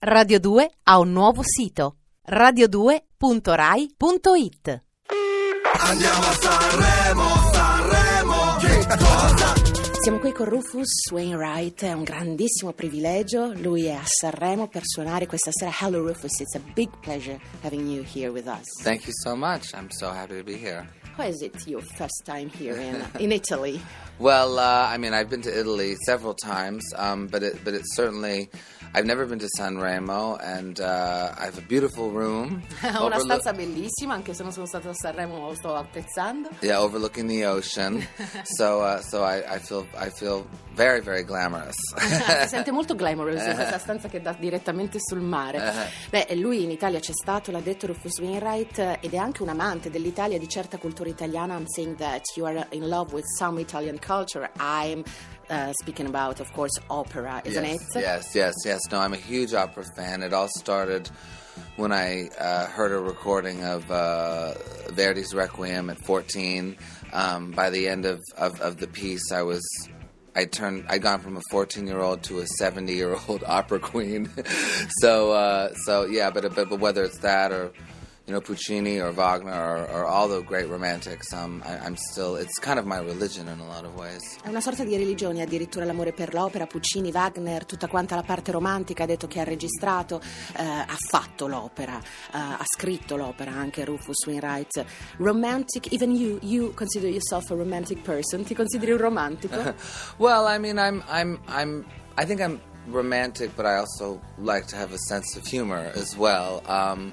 Radio 2 ha un nuovo sito radio2.rai.it Andiamo a Sanremo, Sanremo, che cosa? Siamo qui con Rufus Wainwright, è un grandissimo privilegio. Lui è a Sanremo per suonare questa sera. Hello Rufus, it's a big pleasure having you here with us. Thank you so much. I'm so happy to be here. How is it your first time here in, in Italy? Well, uh, I mean, I've been to Italy several times, um, but it, but it's certainly I've never been to Sanremo, and uh, I have a beautiful room. Una stanza bellissima, anche se non sono stata a Sanremo lo sto apprezzando. yeah, overlooking the ocean. so uh, so I, I feel I feel very very glamorous. si sente molto glamorous in questa stanza che dà direttamente sul mare. Beh, lui in Italia c'è stato, l'ha detto Rufus Wainwright, ed è anche un amante dell'Italia di certa cultura italiana. I'm saying that you are in love with some Italian culture. I'm uh, speaking about, of course, opera, isn't yes, it? yes, yes, yes. No, I'm a huge opera fan. It all started when I uh, heard a recording of uh, Verdi's Requiem at 14. Um, by the end of, of, of the piece, I was. I turned. I'd gone from a 14 year old to a 70 year old opera queen. so, uh, so yeah. But, but but whether it's that or you know Puccini or Wagner or, or all the great romantics, um, I, I'm still. It's kind of my religion in a lot of ways. È una sorta di religione, addirittura l'amore per l'opera, Puccini, Wagner, tutta quanta la parte romantica, ha detto che ha registrato, eh, ha fatto l'opera, eh, ha scritto l'opera anche Rufus Wainwright. Romantic, even you, you consider yourself a romantic person, ti consideri un romantico? Well, I mean, I'm, I'm, I'm, I think I'm romantic, but I also like to have a sense of humor as well. Um,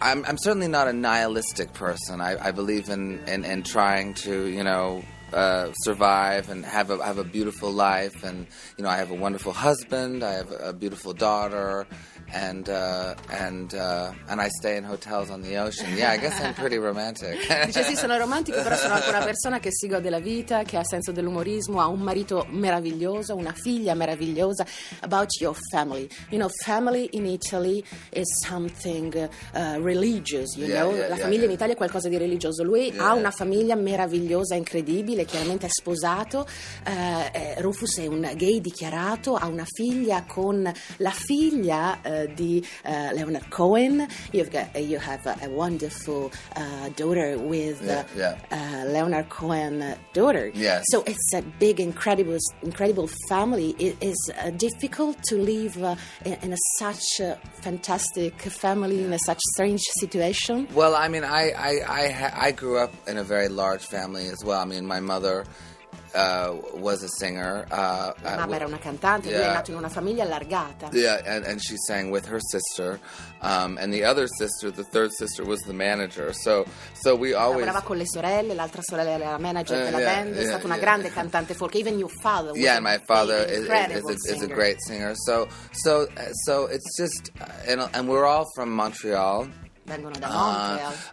I'm, I'm certainly not a nihilistic person. I, I believe in, in, in trying to, you know, uh, survive and have a have a beautiful life. And you know, I have a wonderful husband. I have a beautiful daughter, and uh, and uh, and I stay in hotels on the ocean. Yeah, I guess I'm pretty romantic. Dice sì, sono romantico, però sono anche una persona che si gode la vita, che ha senso dell'umorismo, ha un marito meraviglioso, una figlia meravigliosa. About your family. You know, family in Italy is something uh, religious, you Yeah, know? yeah, la famiglia yeah. in Italia è qualcosa di religioso. Lui ha una famiglia meravigliosa, incredibile, chiaramente è sposato. Eh, eh, Rufus è un gay dichiarato, ha una figlia con la figlia eh, di eh, Leonard Cohen. You've got, you have a, a wonderful uh, daughter with uh, Yeah, Uh, Leonard Cohen uh, daughter. Yes. So it's a big, incredible, incredible family. It is uh, difficult to live uh, in, in a such a fantastic family in a such strange situation. Well, I mean, I I I, ha- I grew up in a very large family as well. I mean, my mother uh, was a singer. Uh, La uh, mamma era una cantante, lui è Yeah. nato in una famiglia allargata. Yeah, and, and she sang with her sister, um, and the other sister, the third sister, was the manager. So, so we always, Lavorava con le sorelle, l'altra sorella era la manager Eh, della yeah, band, è yeah, stata una grande cantante folk. Even your father was yeah, a and my father is, is, is, a, is a great singer. So, so, so it's just, uh, and, and we're all from Montreal. Vengono da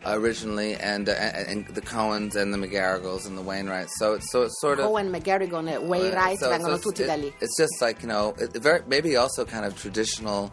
uh, originally, and, uh, and the Cohens and the McGarrigles and the Wainwrights. So it's so it's sort of Cohen, McGarrigon e Wainwright So- so vengono it's- tutti it- da lì. It's just like you know, it, very, maybe also kind of traditional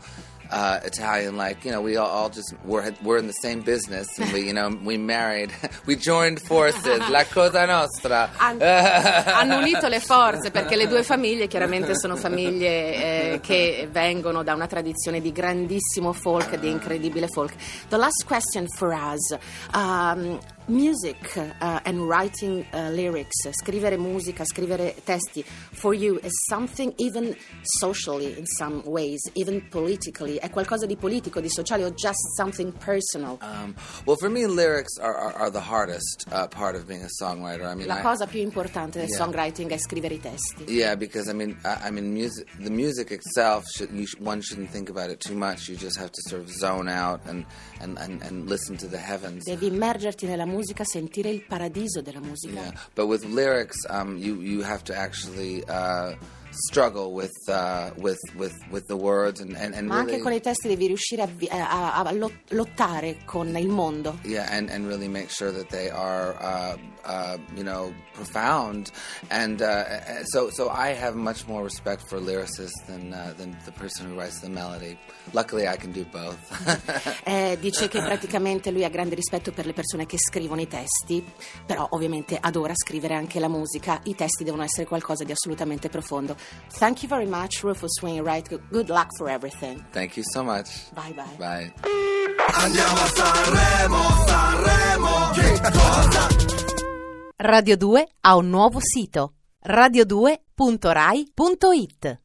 uh, Italian. Like you know, we all, all just we're we're in the same business, and we you know we married, we joined forces. La cosa nostra. Han- hanno unito le forze perché le due famiglie chiaramente sono famiglie eh, che vengono da una tradizione di grandissimo folk, di incredibile folk. The last question for us. Um, music uh, and writing uh, lyrics, scrivere musica, scrivere testi, for you is something even socially in some ways, even politically, è qualcosa di politico, di sociale o just something personal? Um, well, for me, lyrics are, are, are the hardest uh, part of being a songwriter. I mean, La I- cosa più importante del Yeah. songwriting è scrivere i testi. Yeah, because I mean, I, I mean, music. The music itself, should, you one shouldn't think about it too much. You just have to sort of zone out and and, and, and listen to the heavens. Devi immergerti nella musica, sentire il paradiso della musica. Yeah, but with lyrics, um, you you have to actually uh, struggle with uh, with with with the words and and, and Ma anche really, con i testi devi riuscire a, vi- a- a lot- lottare con il mondo. yeah, and, and really make sure that they are uh, uh, you know profound, and uh, so so I have much more respect for lyricists than uh, than the person who writes the melody. Luckily, I can do both. Eh, dice che praticamente lui ha grande rispetto per le persone che scrivono i testi, però ovviamente adora scrivere anche la musica. I testi devono essere qualcosa di assolutamente profondo. Thank you very much, Rufus Wainwright. Good- Good luck for everything. Thank you so much. Bye bye. Bye. Andiamo a Sanremo, Sanremo, che cosa? Radio 2 ha un nuovo sito radio2.rai.it